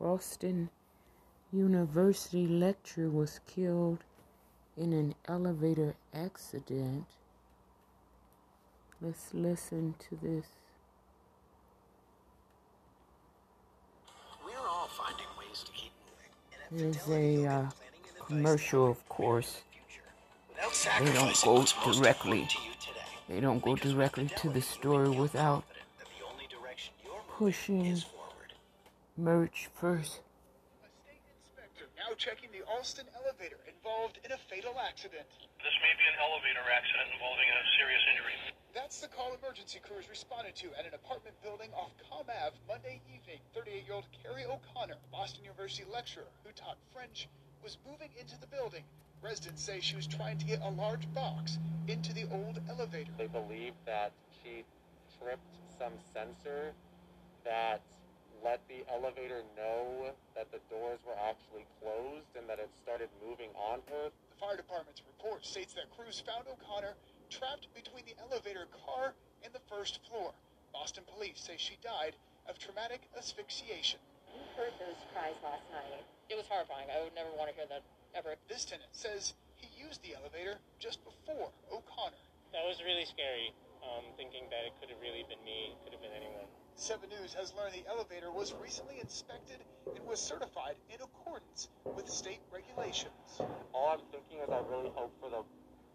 Boston University lecturer was killed in an elevator accident. Let's listen to this. We're all finding ways to keep moving. There's a uh, commercial, of course. They don't go directly. to. They don't go directly to the story without confident that the only direction you're moving pushing is merch first. A state inspector now checking the Allston elevator involved in a fatal accident. This may be an elevator accident involving a serious injury. That's the call emergency crews responded to at an apartment building off Comm Ave Monday evening. 38-year-old Carrie O'Connor, Boston University lecturer who taught French, was moving into the building. Residents say she was trying to get a large box into the old elevator. They believe that she tripped some sensor that let the elevator know that the doors were actually closed and that it started moving on her. The fire department's report states that crews found O'Connor trapped between the elevator car and the first floor. Boston police say she died of traumatic asphyxiation. We heard those cries last night. It was horrifying. I would never want to hear that ever. This tenant says he used the elevator just before O'Connor. That was really scary, um, thinking that it could have really been me, it could have been anyone. 7 News has learned the elevator was recently inspected and was certified in accordance with state regulations. All I'm thinking is I really hope for the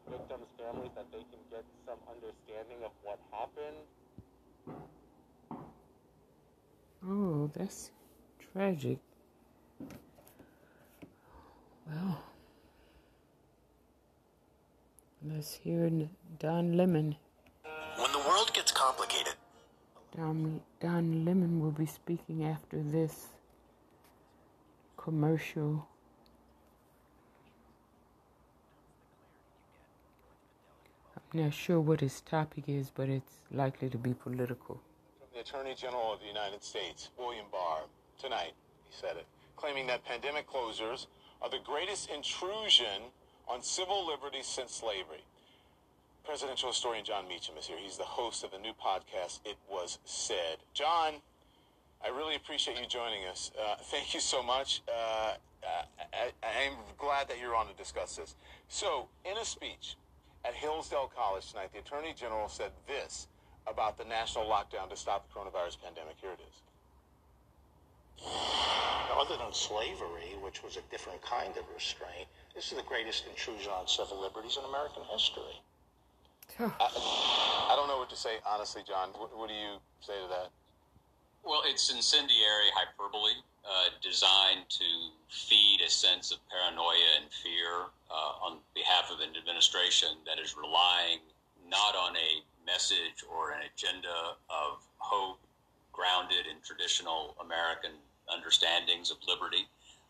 victims' families that they can get some understanding of what happened. Oh, that's tragic. Well, let's hear Don Lemon. When the world gets complicated, Don, Don Lemon will be speaking after this commercial. I'm not sure what his topic is, but it's likely to be political. From the Attorney General of the United States, William Barr, tonight, he said it, claiming that pandemic closures are the greatest intrusion on civil liberties since slavery. Presidential historian Jon Meacham is here. He's the host of the new podcast, It Was Said. Jon, I really appreciate you joining us. Uh, thank you so much. Uh, I, am glad that you're on to discuss this. So, in a speech at Hillsdale College tonight, the Attorney General said this about the national lockdown to stop the coronavirus pandemic. Here it is. Other than slavery, which was a different kind of restraint, this is the greatest intrusion on civil liberties in American history. I, I don't know what to say, honestly, Jon. What, what do you say to that? Well, it's incendiary hyperbole uh, designed to feed a sense of paranoia and fear uh, on behalf of an administration that is relying not on a message or an agenda of hope grounded in traditional American understandings of liberty,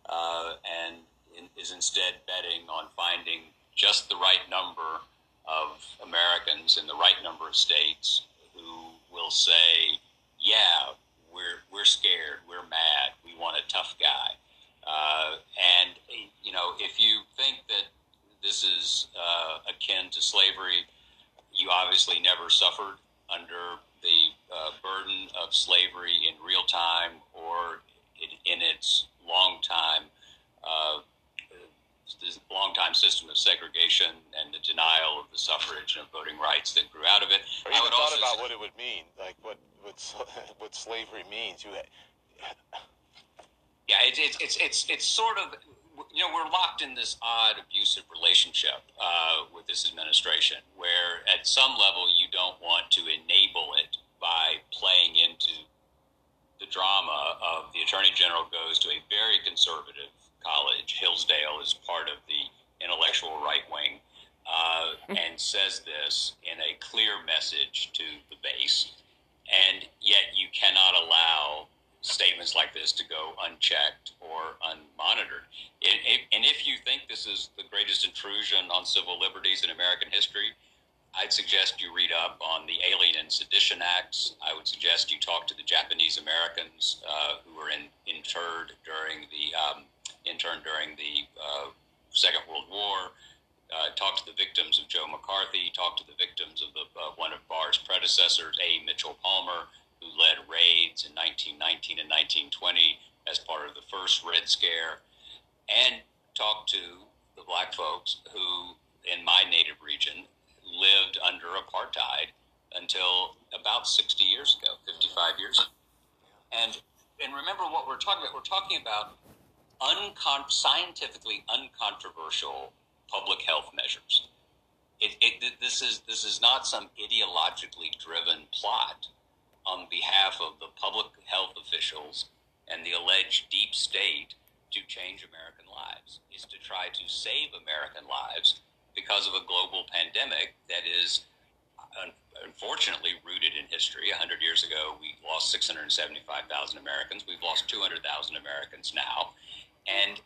uh, and in, is instead betting on finding just the right number of Americans in the right number of states who will say, "Yeah, we're we're scared, we're mad, we want a tough guy." Uh, and you know, if you think that this is uh, akin to slavery, you obviously never suffered under the uh, burden of slavery in real time or in, in its long time. Uh, long time system of segregation the denial of the suffrage and of voting rights that grew out of it. Or I even would thought about say- what it would mean, like what what what slavery means. You, Yeah, it's it's it's it's it's sort of you know we're locked in this odd abusive relationship uh, with this administration, where at some level you don't want to enable it by playing into the drama of the attorney general goes to a very conservative college. Hillsdale is part of the intellectual right wing. Uh, and says this in a clear message to the base, and yet you cannot allow statements like this to go unchecked or unmonitored. It, it, and if you think this is the greatest intrusion on civil liberties in American history, I'd suggest you read up on the Alien and Sedition Acts. I would suggest you talk to the Japanese Americans uh, who were in, interred during the um, interned during the uh, Second World War. Uh, talk to the victims of Joe McCarthy. Talk to the victims of the, uh, one of Barr's predecessors, A. Mitchell Palmer, who led raids in 1919 and 1920 as part of the first Red Scare, and talk to the black folks who, in my native region, lived under apartheid until about 60 years ago, 55 years. And and remember what we're talking about. We're talking about uncon- scientifically uncontroversial public health measures. It, it, this is this is not some ideologically driven plot on behalf of the public health officials and the alleged deep state to change American lives. Is to try to save American lives because of a global pandemic that is unfortunately rooted in history. 100 years ago, we lost 675,000 Americans. We've lost 200,000 Americans now. And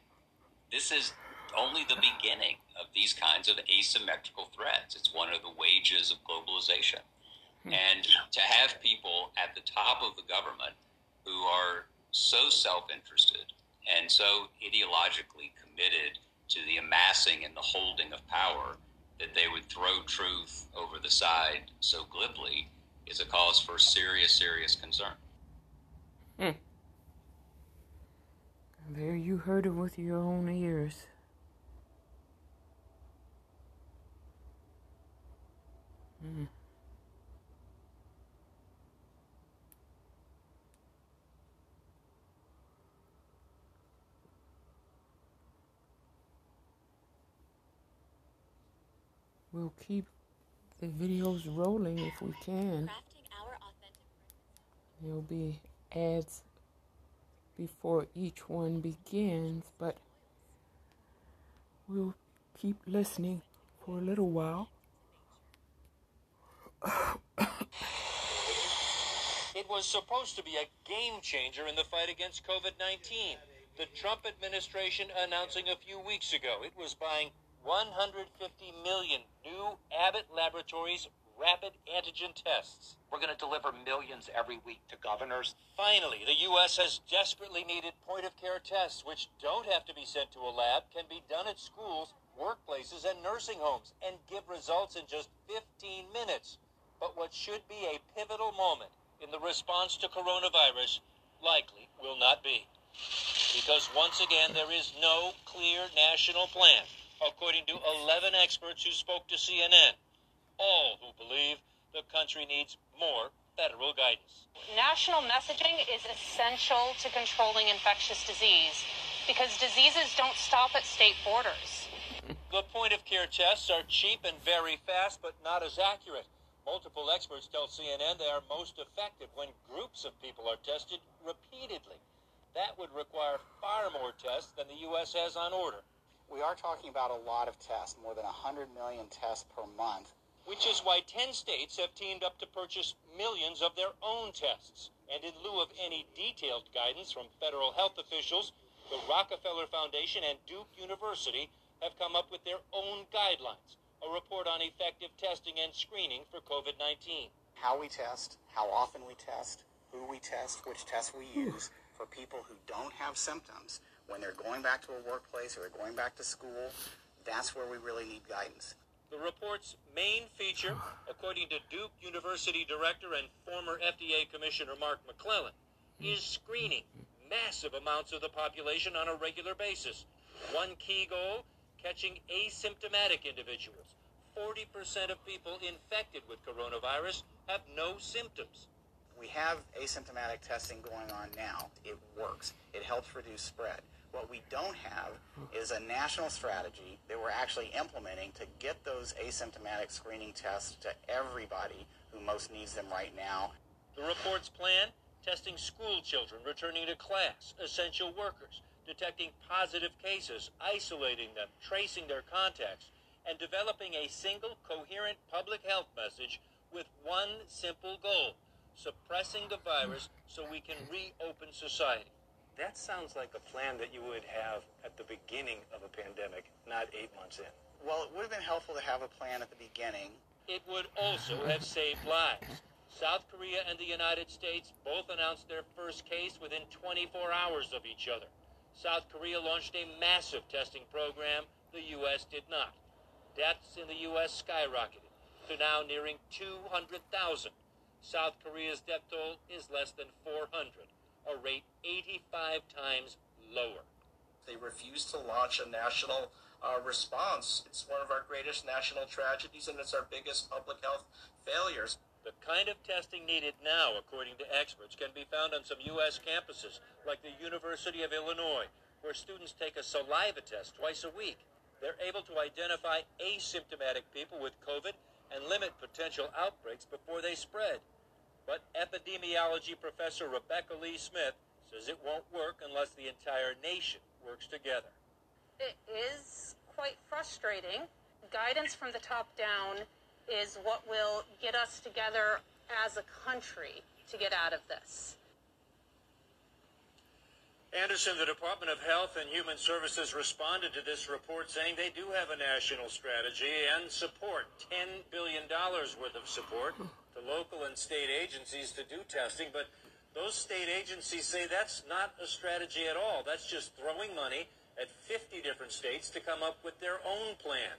this is only the beginning of these kinds of asymmetrical threats. It's one of the wages of globalization. Hmm. And to have people at the top of the government who are so self interested and so ideologically committed to the amassing and the holding of power that they would throw truth over the side so glibly is a cause for serious, serious concern. Hmm. There you heard it with your own ears. Hmm. We'll keep the videos rolling if we can. There'll be ads before each one begins, but we'll keep listening for a little while. It was supposed to be a game changer in the fight against COVID 19. The Trump administration announcing a few weeks ago it was buying 150 million new Abbott Laboratories rapid antigen tests. We're going to deliver millions every week to governors. Finally, the U.S. has desperately needed point of care tests, which don't have to be sent to a lab, can be done at schools, workplaces, and nursing homes, and give results in just 15 minutes. But what should be a pivotal moment in the response to coronavirus likely will not be. Because once again, there is no clear national plan according to 11 experts who spoke to CNN, all who believe the country needs more federal guidance. National messaging is essential to controlling infectious disease because diseases don't stop at state borders. The point of care tests are cheap and very fast, but not as accurate. Multiple experts tell CNN they are most effective when groups of people are tested repeatedly. That would require far more tests than the U.S. has on order we are talking about a lot of tests, more than 100 million tests per month. Which is why 10 states have teamed up to purchase millions of their own tests. And in lieu of any detailed guidance from federal health officials, the Rockefeller Foundation and Duke University have come up with their own guidelines, a report on effective testing and screening for COVID 19. How we test, how often we test, who we test, which tests we use for people who don't have symptoms when they're going back to a workplace or they're going back to school, that's where we really need guidance. The report's main feature, according to Duke University director and former FDA Commissioner Mark McClellan, is screening massive amounts of the population on a regular basis. One key goal catching asymptomatic individuals. 40% of people infected with coronavirus have no symptoms. We have asymptomatic testing going on now. It works, it helps reduce spread. What we don't have is a national strategy that we're actually implementing to get those asymptomatic screening tests to everybody who most needs them right now. The report's plan testing school children returning to class, essential workers, detecting positive cases, isolating them, tracing their contacts, and developing a single coherent public health message with one simple goal suppressing the virus so we can reopen society. That sounds like a plan that you would have at the beginning of a pandemic, not eight months in. Well, it would have been helpful to have a plan at the beginning. It would also have saved lives. South Korea and the United States both announced their first case within 24 hours of each other. South Korea launched a massive testing program. The U.S. did not. Deaths in the U.S. skyrocketed to now nearing 200,000. South Korea's death toll is less than 400. A rate 85 times lower. They refuse to launch a national uh, response. It's one of our greatest national tragedies, and it's our biggest public health failures. The kind of testing needed now, according to experts, can be found on some U.S. campuses, like the University of Illinois, where students take a saliva test twice a week. They're able to identify asymptomatic people with COVID and limit potential outbreaks before they spread. But epidemiology professor Rebecca Lee Smith says it won't work unless the entire nation works together. It is quite frustrating. Guidance from the top down is what will get us together as a country to get out of this. Anderson, the Department of Health and Human Services responded to this report saying they do have a national strategy and support $10 billion worth of support to local and state agencies to do testing. But those state agencies say that's not a strategy at all. That's just throwing money at 50 different states to come up with their own plan.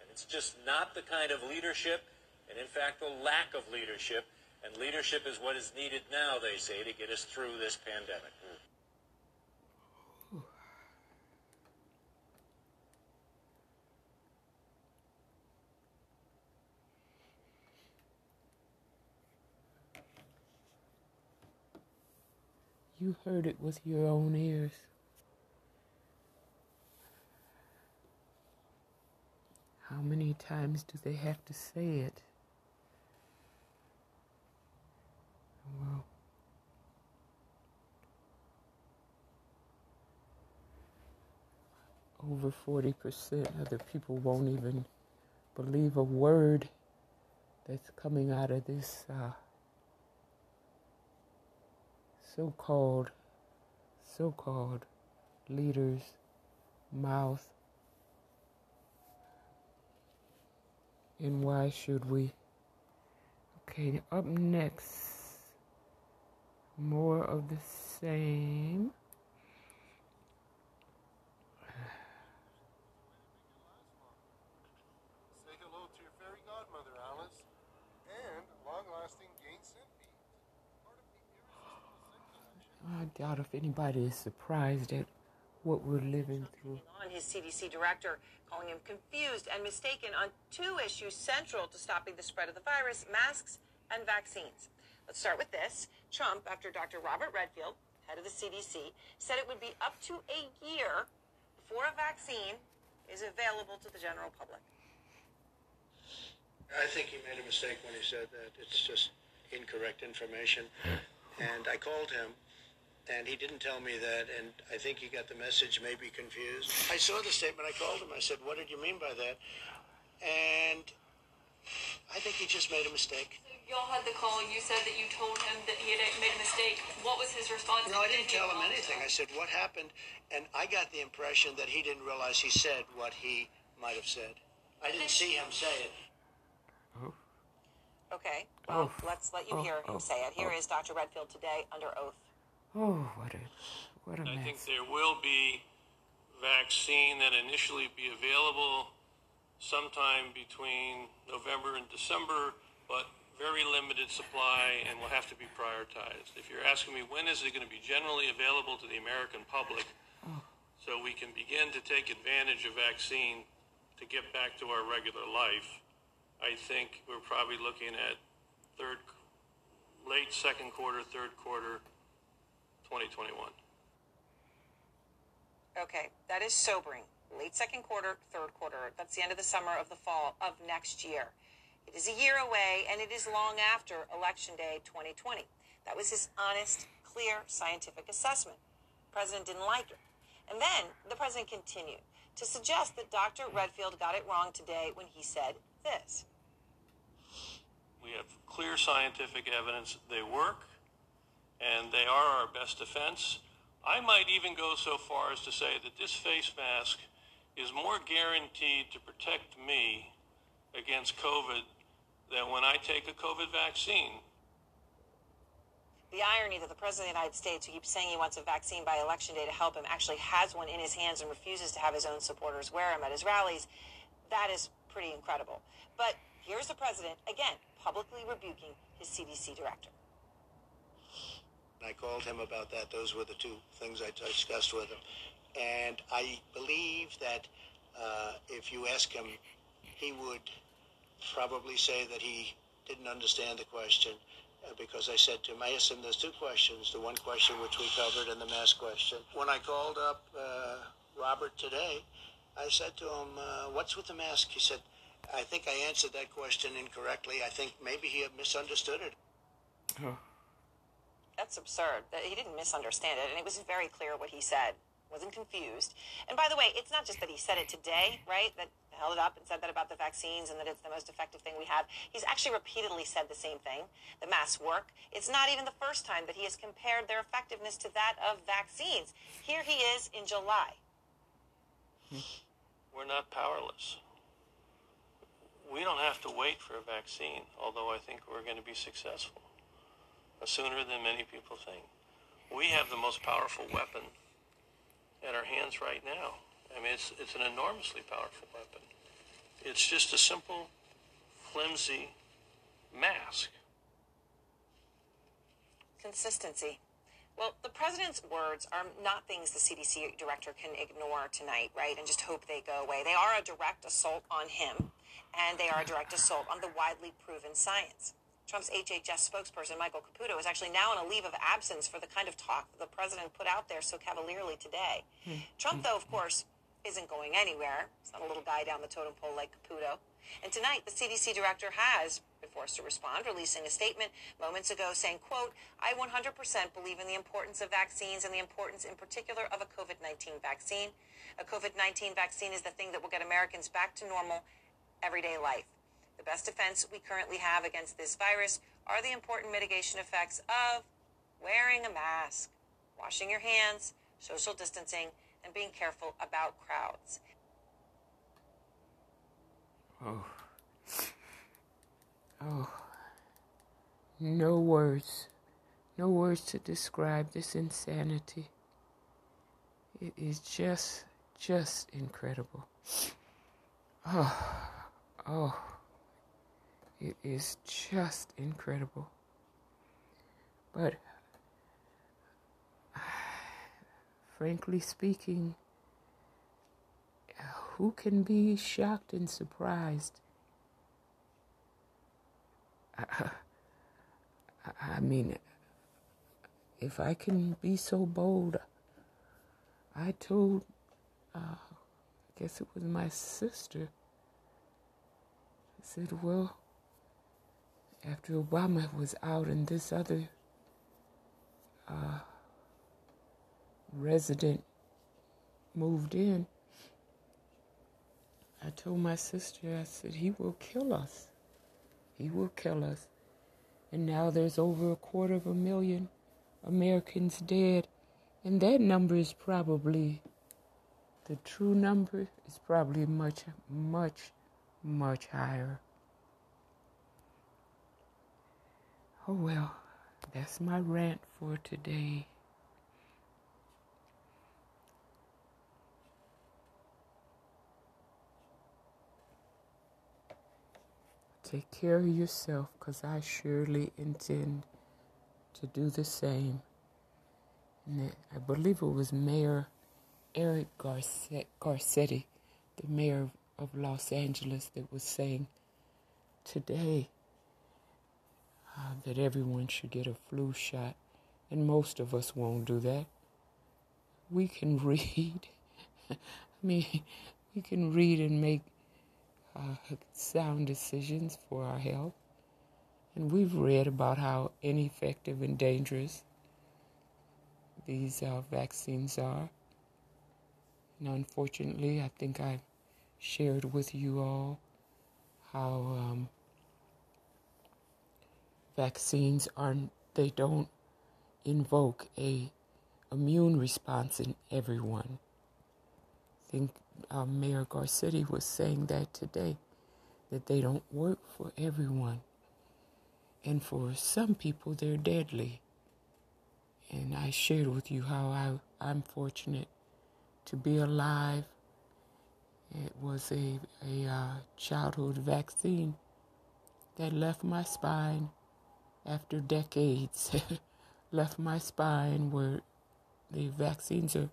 And it's just not the kind of leadership, and in fact, the lack of leadership. And leadership is what is needed now, they say, to get us through this pandemic. You heard it with your own ears. How many times do they have to say it? Well, over 40% of the people won't even believe a word that's coming out of this uh, so-called so-called leaders mouth. And why should we? Okay up next more of the same I doubt if anybody is surprised at what we're living through. on his CDC director, calling him confused and mistaken on two issues central to stopping the spread of the virus masks and vaccines. Let's start with this. Trump, after Dr. Robert Redfield, head of the CDC, said it would be up to a year before a vaccine is available to the general public. I think he made a mistake when he said that. It's just incorrect information. And I called him, and he didn't tell me that, and I think he got the message maybe confused. I saw the statement. I called him. I said, What did you mean by that? And I think he just made a mistake. Y'all had the call. You said that you told him that he had made a mistake. What was his response? No, I Did didn't he tell him apologize? anything. I said, What happened? And I got the impression that he didn't realize he said what he might have said. I didn't see him say it. Okay, well, Oh. let's let you hear him say it. Here is Dr. Redfield today under oath. Oh, what a what a I think there will be vaccine that initially be available sometime between November and December, but very limited supply and will have to be prioritized. If you're asking me when is it going to be generally available to the American public, oh. so we can begin to take advantage of vaccine to get back to our regular life, I think we're probably looking at third, late second quarter, third quarter, 2021. Okay, that is sobering. Late second quarter, third quarter. That's the end of the summer of the fall of next year. It is a year away, and it is long after Election Day 2020. That was his honest, clear, scientific assessment. The president didn't like it. And then the president continued to suggest that Dr. Redfield got it wrong today when he said this. We have clear scientific evidence they work, and they are our best defense. I might even go so far as to say that this face mask is more guaranteed to protect me against COVID than when I take a COVID vaccine. The irony that the President of the United States, who keeps saying he wants a vaccine by election day to help him, actually has one in his hands and refuses to have his own supporters wear them at his rallies, that is pretty incredible. But here's the President, again, publicly rebuking his CDC director. I called him about that. Those were the two things I discussed with him. And I believe that uh, if you ask him, he would probably say that he didn't understand the question uh, because I said to him, I asked him, there's two questions, the one question which we covered and the mask question. When I called up uh, Robert today, I said to him, uh, what's with the mask? He said, I think I answered that question incorrectly. I think maybe he misunderstood it. That's absurd. He didn't misunderstand it, and it was very clear what he said. Wasn't confused. And by the way, it's not just that he said it today, right? That held it up and said that about the vaccines and that it's the most effective thing we have. He's actually repeatedly said the same thing. The masks work. It's not even the first time that he has compared their effectiveness to that of vaccines. Here he is in July. Hmm. We're not powerless. We don't have to wait for a vaccine, although I think we're going to be successful sooner than many people think. We have the most powerful weapon at our hands right now. I mean, it's, it's an enormously powerful weapon. It's just a simple, flimsy mask. Consistency. Well, the president's words are not things the CDC director can ignore tonight, right, and just hope they go away. They are a direct assault on him, and they are a direct assault on the widely proven science. Trump's HHS spokesperson, Michael Caputo, is actually now on a leave of absence for the kind of talk that the president put out there so cavalierly today. Hmm. Trump, though, of hmm. course, isn't going anywhere. He's not a little guy down the totem pole like Caputo. And tonight, the CDC director has been forced to respond, releasing a statement moments ago saying, quote, I 100% believe in the importance of vaccines and the importance in particular of a COVID-19 vaccine. A COVID-19 vaccine is the thing that will get Americans back to normal everyday life. The best defense we currently have against this virus are the important mitigation effects of wearing a mask, washing your hands, social distancing, and being careful about crowds. Oh. Oh. No words. No words to describe this insanity. It is just, just incredible. Oh. Oh. It is just incredible. But frankly speaking, who can be shocked and surprised? I, I mean, if I can be so bold, I told, uh, I guess it was my sister, I said, well, after Obama was out and this other uh, resident moved in, I told my sister, I said, he will kill us. He will kill us. And now there's over a quarter of a million Americans dead. And that number is probably, the true number is probably much, much, much higher. Oh well, that's my rant for today. Take care of yourself because I surely intend to do the same. And I believe it was Mayor Eric Garcetti, the mayor of Los Angeles, that was saying today uh, that everyone should get a flu shot, and most of us won't do that. We can read. I mean, we can read and make uh, sound decisions for our health. And we've read about how ineffective and dangerous these uh, vaccines are. And unfortunately, I think I've shared with you all how um, vaccines are they don't invoke a immune response in everyone. I think uh, Mayor Garcetti was saying that today, that they don't work for everyone. And for some people, they're deadly. And I shared with you how I, I'm fortunate to be alive. It was a, a uh, childhood vaccine that left my spine after decades left my spine where the vaccines are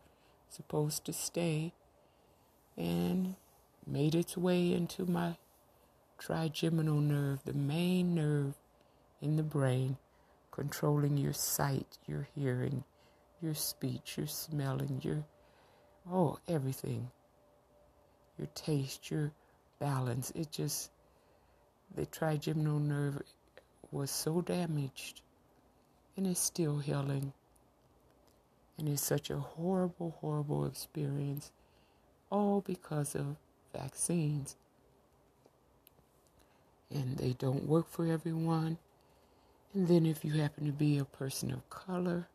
supposed to stay and made its way into my trigeminal nerve, the main nerve in the brain, controlling your sight, your hearing, your speech, your smelling, your oh, everything. Your taste, your balance. It just, the trigeminal nerve was so damaged and is still healing. And it's such a horrible, horrible experience, all because of vaccines. And they don't work for everyone. And then if you happen to be a person of color,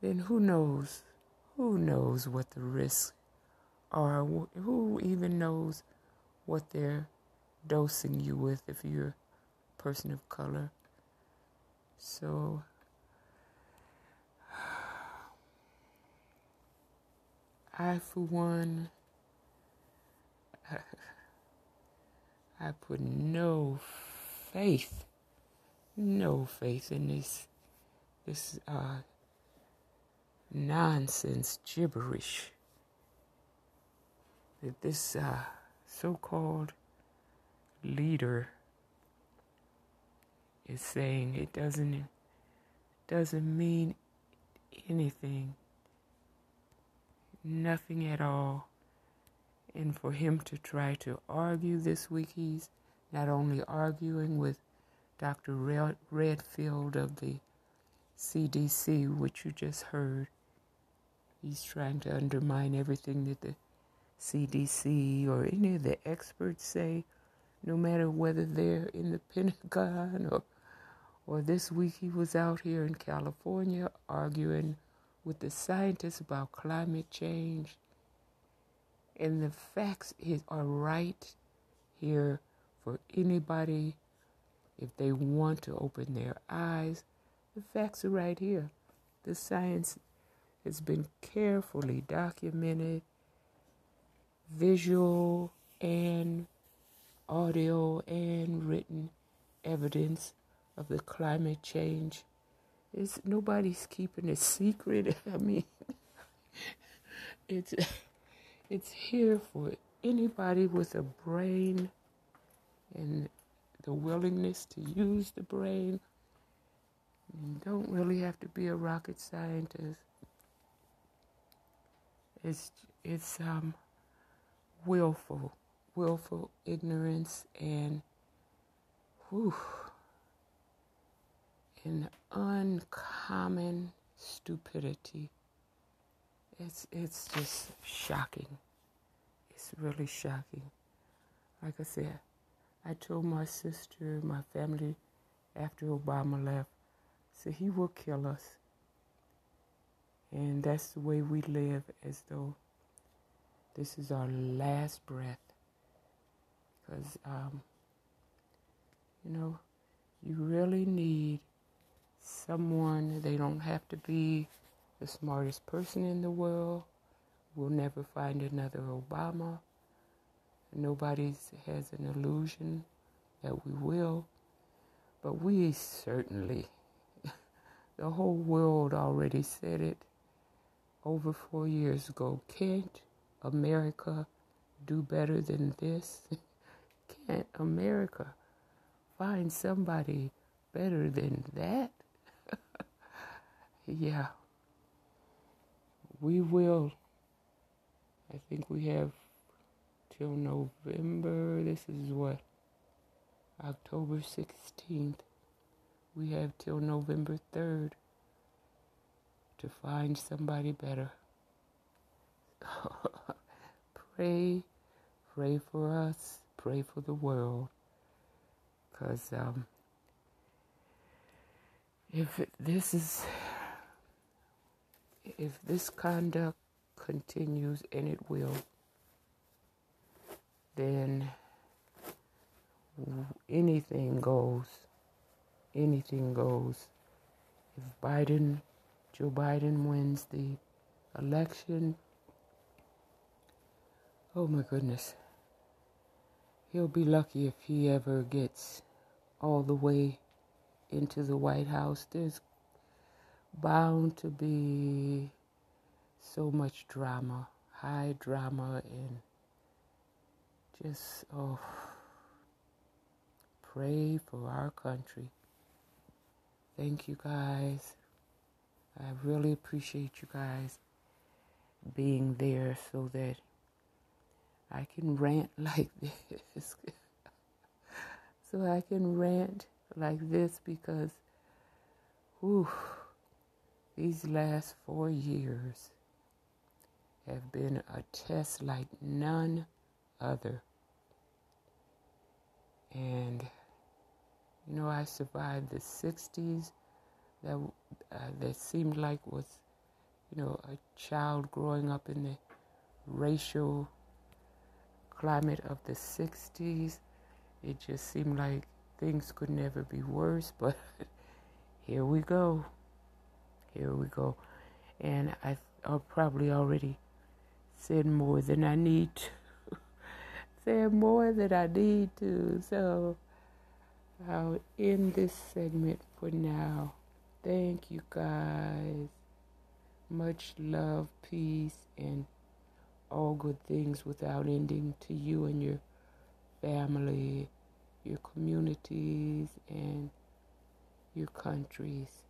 then who knows? Who knows what the risks are? Who even knows what they're dosing you with if you're person of color? So, I, for one, I put no faith, no faith in this, this uh, nonsense gibberish that this uh, so-called leader is saying. It doesn't doesn't mean anything, nothing at all. And for him to try to argue this week, he's not only arguing with Dr. Redfield of the CDC, which you just heard, he's trying to undermine everything that the CDC or any of the experts say, no matter whether they're in the Pentagon or or this week he was out here in California arguing with the scientists about climate change. And the facts are right here for anybody if they want to open their eyes. The facts are right here. The science has been carefully documented, visual and audio and written evidence of the climate change. Is nobody's keeping a secret. I mean, it's it's here for anybody with a brain and the willingness to use the brain. You don't really have to be a rocket scientist. It's it's um willful, willful ignorance and whew, an uncommon stupidity. It's it's just shocking. It's really shocking. Like I said, I told my sister, my family, after Obama left, said he will kill us. And that's the way we live, as though this is our last breath. Because, um, you know, you really need someone, they don't have to be the smartest person in the world. We'll never find another Obama. Nobody has an illusion that we will. But we certainly, the whole world already said it over four years ago. Can't America do better than this? Can't America find somebody better than that? Yeah, we will. I think we have till November. This is what? October 16th. We have till November 3rd to find somebody better. pray, pray for us, pray for the world. Because um, if this is if this conduct continues, and it will, then anything goes. Anything goes. If Biden, Joe Biden wins the election, oh my goodness, he'll be lucky if he ever gets all the way into the White House. There's bound to be so much drama, high drama, and just, oh, pray for our country. Thank you guys. I really appreciate you guys being there so that I can rant like this. so I can rant like this because, whew, these last four years have been a test like none other. And, you know, I survived the 60s that, uh, that seemed like was, you know, a child growing up in the racial climate of the 60s. It just seemed like things could never be worse, but here we go. Here we go. And I, I probably already said more than I need to. said more than I need to. So I'll end this segment for now. Thank you guys. Much love, peace, and all good things without ending to you and your family, your communities, and your countries.